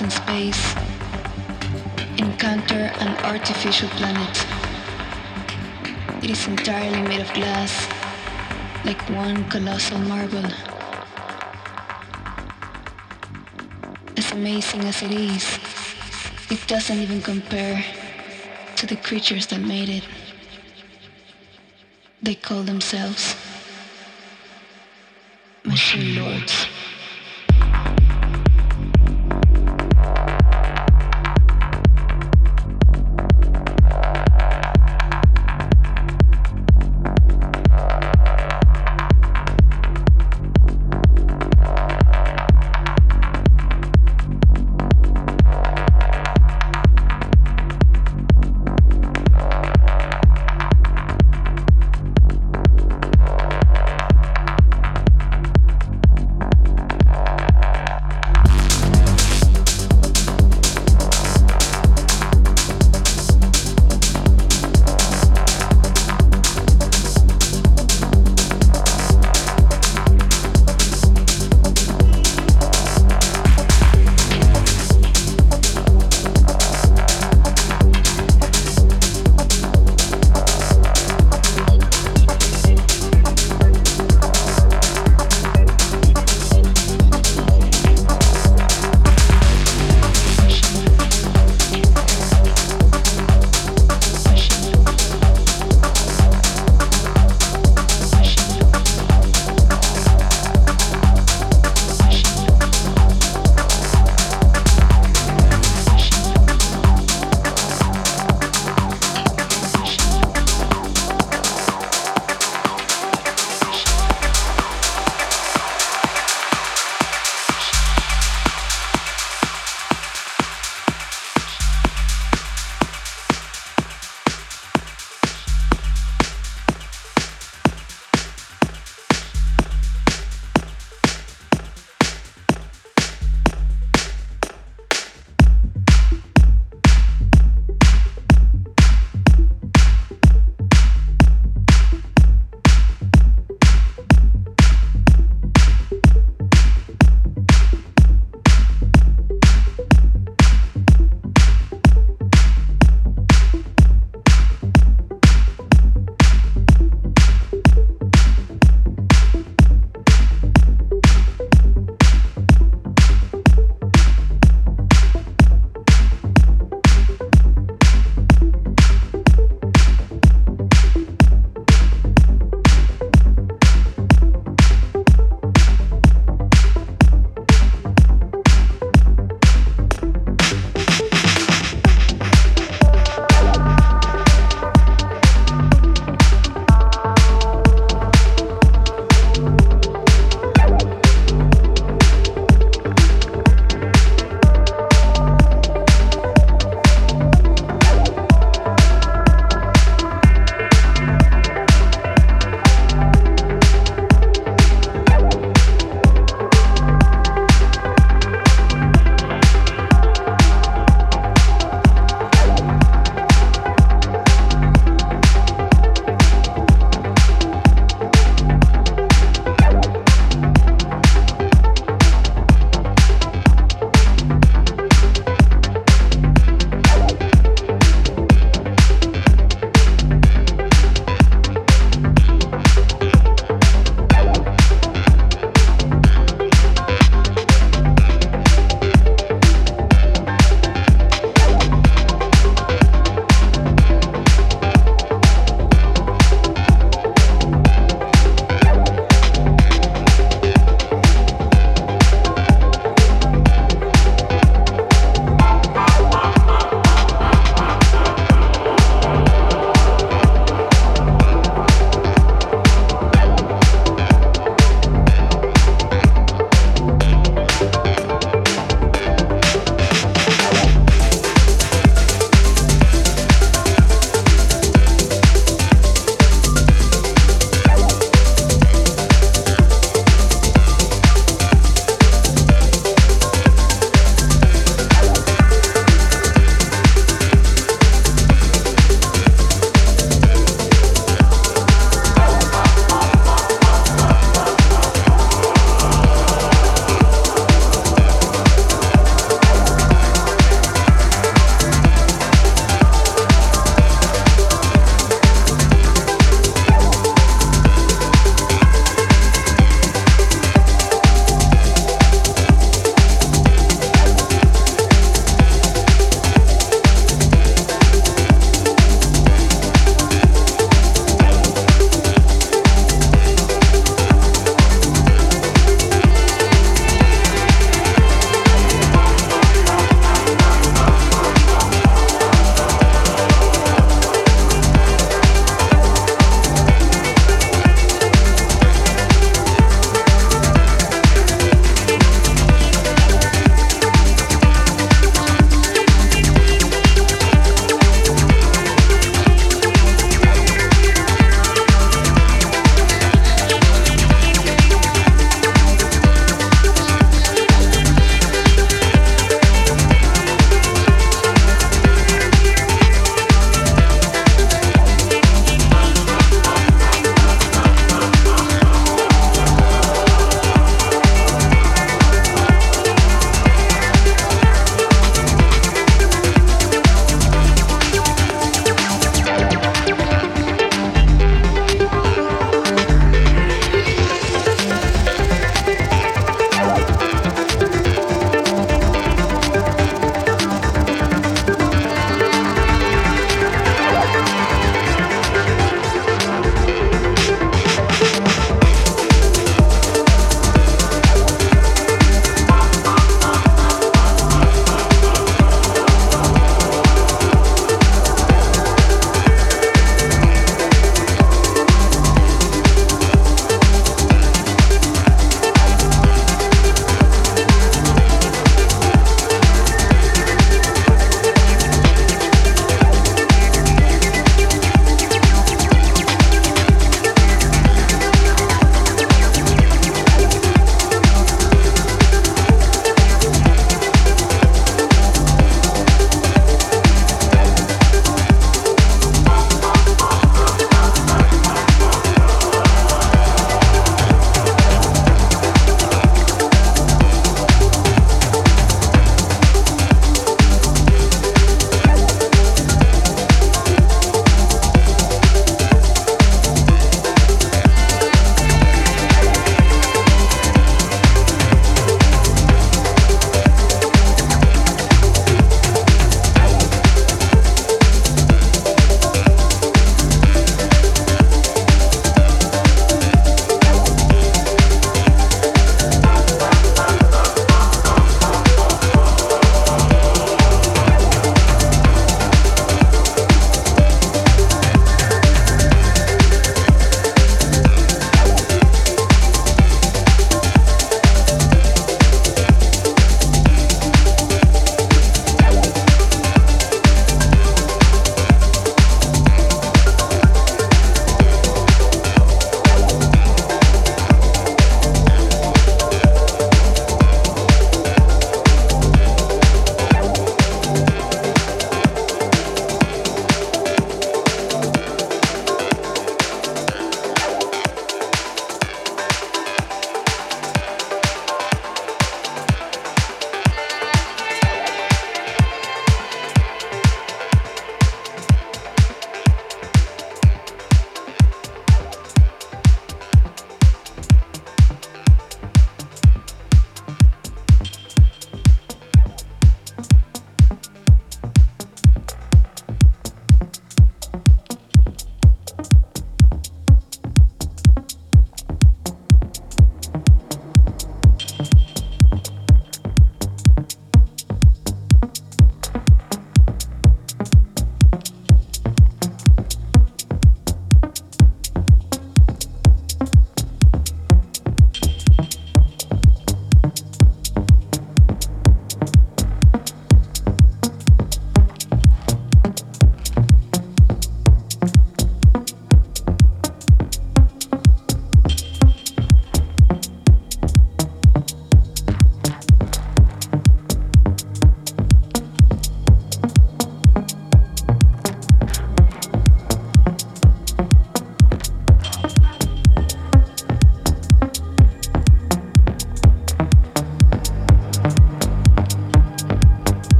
In space, encounter an artificial planet. It is entirely made of glass, like one colossal marble. As amazing as it is, it doesn't even compare to the creatures that made it. They call themselves machine lords.